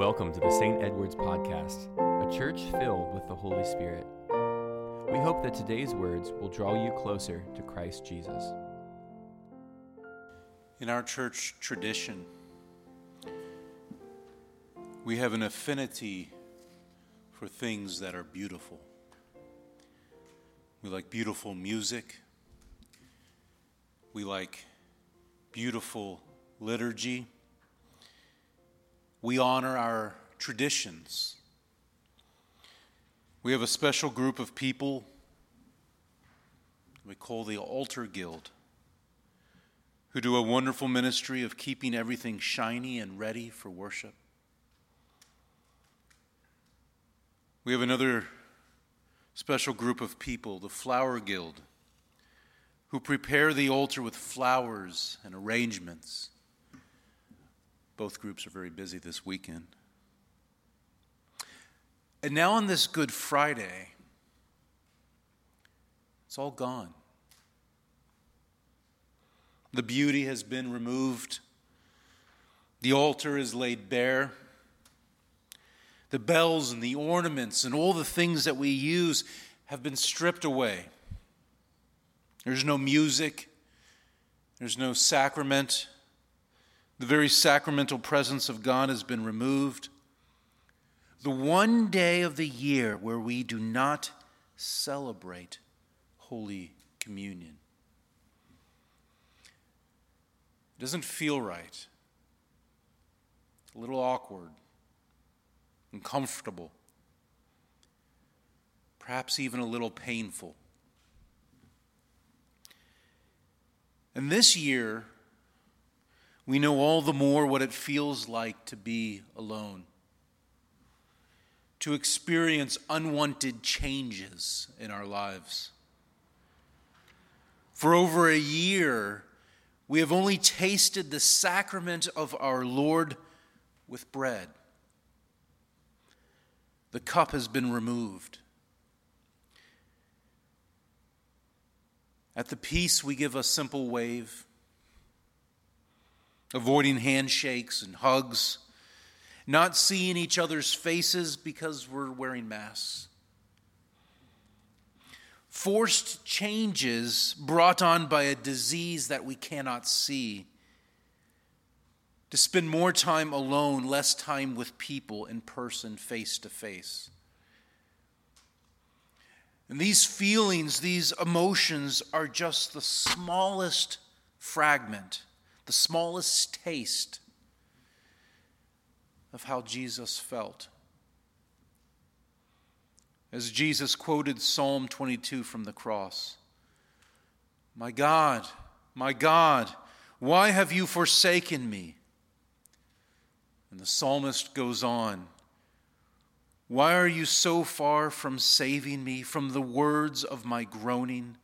Welcome to the St. Edward's Podcast, a church filled with the Holy Spirit. We hope that today's words will draw you closer to Christ Jesus. In our church tradition, we have an affinity for things that are beautiful. We like beautiful music. We like beautiful liturgy. We honor our traditions. We have a special group of people we call the Altar Guild who do a wonderful ministry of keeping everything shiny and ready for worship. We have another special group of people, the Flower Guild, who prepare the altar with flowers and arrangements. Both groups are very busy this weekend. And now on this Good Friday, it's all gone. The beauty has been removed. The altar is laid bare. The bells and the ornaments and all the things that we use have been stripped away. There's no music, there's no sacrament. The very sacramental presence of God has been removed. The one day of the year where we do not celebrate Holy Communion. It doesn't feel right. It's a little awkward, uncomfortable, perhaps even a little painful. And this year, we know all the more what it feels like to be alone, to experience unwanted changes in our lives. For over a year, we have only tasted the sacrament of our Lord with bread. The cup has been removed. At the peace, we give a simple wave, avoiding handshakes and hugs, not seeing each other's faces because we're wearing masks. Forced changes brought on by a disease that we cannot see. To spend more time alone, less time with people in person, face to face. And these feelings, these emotions are just the smallest fragment, the smallest taste of how Jesus felt. As Jesus quoted Psalm 22 from the cross My God, my God, why have you forsaken me? And the psalmist goes on why are you so far from saving me from the words of my groaning?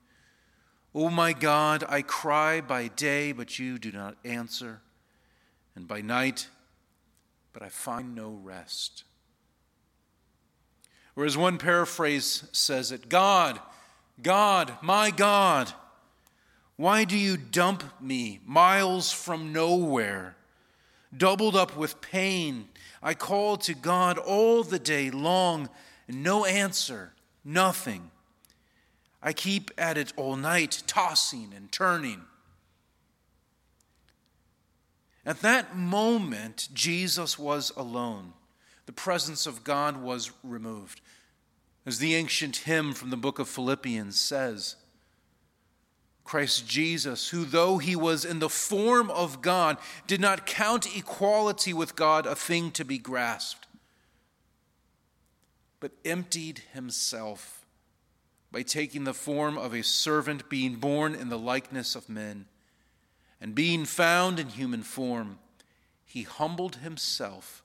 O oh my God, I cry by day, but you do not answer, and by night, but I find no rest. Or as one paraphrase says it God, God, my God, why do you dump me miles from nowhere, doubled up with pain? I called to God all the day long, and no answer, nothing. I keep at it all night, tossing and turning. At that moment, Jesus was alone. The presence of God was removed. As the ancient hymn from the book of Philippians says, Christ Jesus, who, though he was in the form of God, did not count equality with God a thing to be grasped, but emptied himself by taking the form of a servant, being born in the likeness of men, and being found in human form, he humbled himself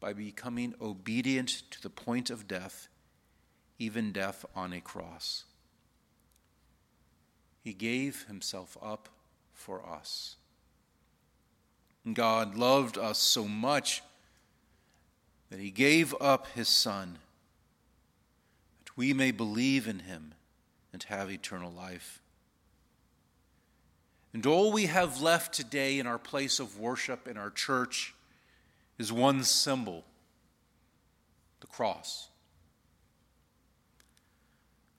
by becoming obedient to the point of death, even death on a cross. He gave himself up for us. God loved us so much that he gave up his Son we may believe in him and have eternal life. And all we have left today in our place of worship, in our church, is one symbol the cross.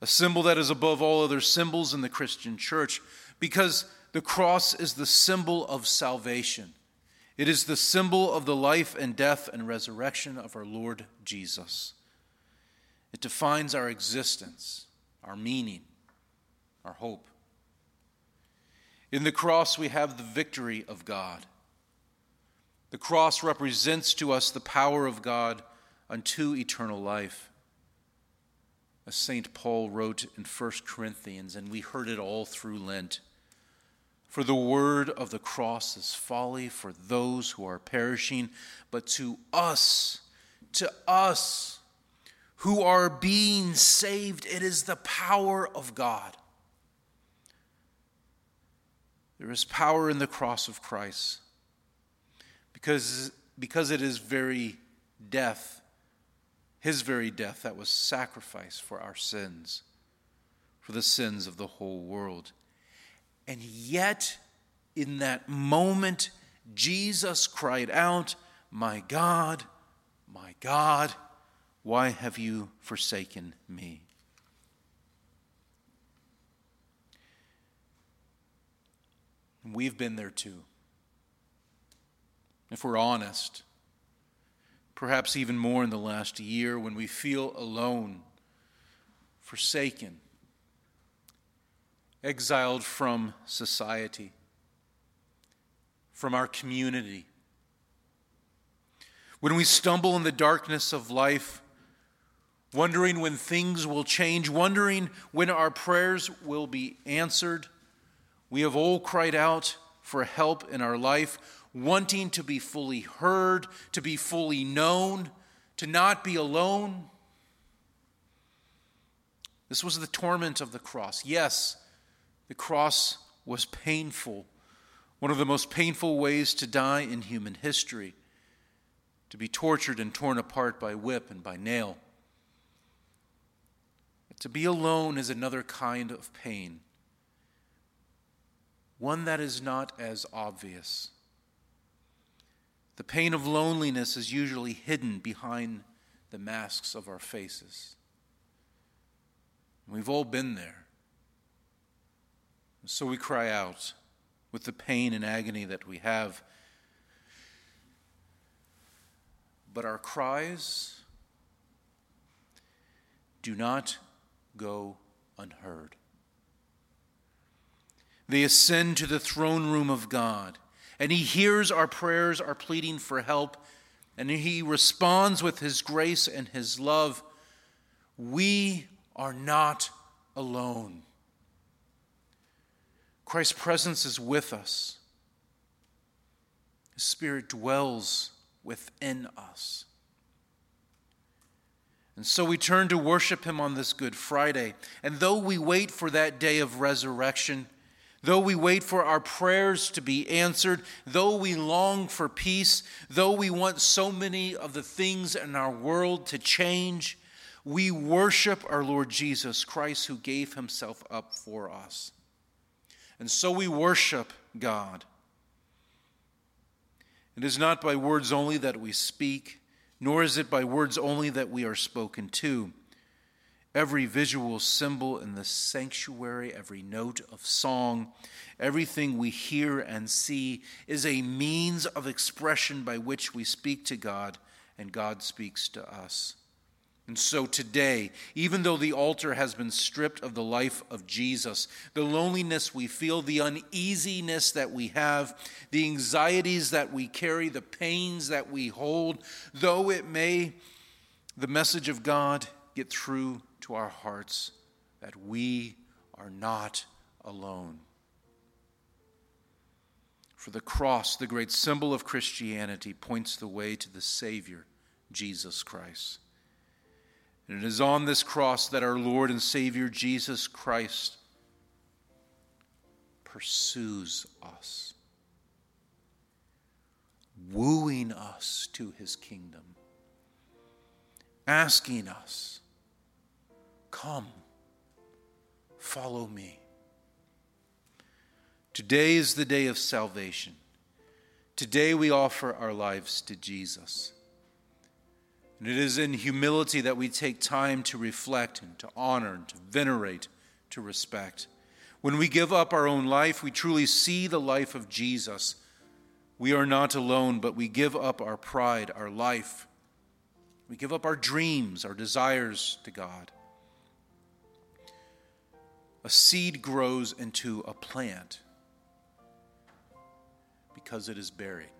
A symbol that is above all other symbols in the Christian church because the cross is the symbol of salvation. It is the symbol of the life and death and resurrection of our Lord Jesus. It defines our existence, our meaning, our hope. In the cross, we have the victory of God. The cross represents to us the power of God unto eternal life. As St. Paul wrote in 1 Corinthians, and we heard it all through Lent For the word of the cross is folly for those who are perishing, but to us, to us who are being saved, it is the power of God. There is power in the cross of Christ because, because it is very death, his very death, that was sacrificed for our sins, for the sins of the whole world. And yet, in that moment, Jesus cried out, My God, my God, why have you forsaken me? We've been there too. If we're honest, perhaps even more in the last year when we feel alone, forsaken, exiled from society, from our community. When we stumble in the darkness of life, wondering when things will change, wondering when our prayers will be answered, we have all cried out for help in our life wanting to be fully heard, to be fully known, to not be alone. This was the torment of the cross. Yes, the cross was painful, one of the most painful ways to die in human history, to be tortured and torn apart by whip and by nail. To be alone is another kind of pain, one that is not as obvious. The pain of loneliness is usually hidden behind the masks of our faces. We've all been there. So we cry out with the pain and agony that we have. But our cries do not go unheard. They ascend to the throne room of God and He hears our prayers, our pleading for help, and He responds with His grace and His love. We are not alone. Christ's presence is with us, His Spirit dwells within us. And so we turn to worship Him on this Good Friday. And though we wait for that day of resurrection, Though we wait for our prayers to be answered, though we long for peace, though we want so many of the things in our world to change, we worship our Lord Jesus Christ who gave himself up for us. And so we worship God. It is not by words only that we speak, nor is it by words only that we are spoken to every visual symbol in the sanctuary, every note of song, everything we hear and see is a means of expression by which we speak to God and God speaks to us. And so today, even though the altar has been stripped of the life of Jesus, the loneliness we feel, the uneasiness that we have, the anxieties that we carry, the pains that we hold, though it may, the message of God get through to our hearts that we are not alone. For the cross, the great symbol of Christianity, points the way to the Savior, Jesus Christ. And it is on this cross that our Lord and Savior Jesus Christ pursues us, wooing us to his kingdom, asking us Come, follow me. Today is the day of salvation. Today we offer our lives to Jesus. And it is in humility that we take time to reflect and to honor and to venerate, to respect. When we give up our own life, we truly see the life of Jesus. We are not alone, but we give up our pride, our life. We give up our dreams, our desires to God. A seed grows into a plant because it is buried,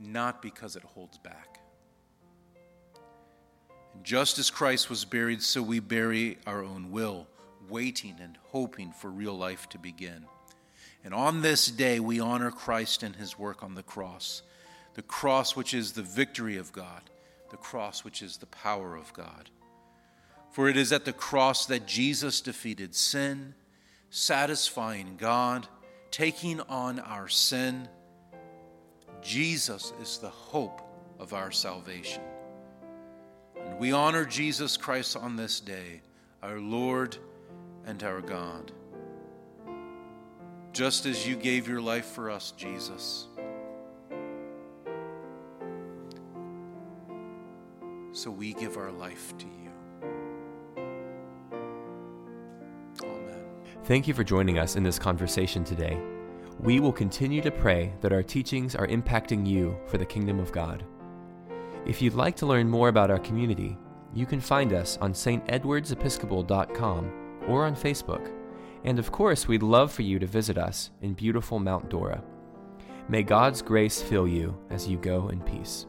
not because it holds back. Just as Christ was buried, so we bury our own will waiting and hoping for real life to begin. And on this day, we honor Christ and his work on the cross, the cross which is the victory of God, the cross which is the power of God. For it is at the cross that Jesus defeated sin, satisfying God, taking on our sin. Jesus is the hope of our salvation. We honor Jesus Christ on this day, our Lord and our God. Just as you gave your life for us, Jesus. So we give our life to you. Amen. Thank you for joining us in this conversation today. We will continue to pray that our teachings are impacting you for the kingdom of God. If you'd like to learn more about our community, you can find us on stedwardsepiscopal.com or on Facebook. And of course, we'd love for you to visit us in beautiful Mount Dora. May God's grace fill you as you go in peace.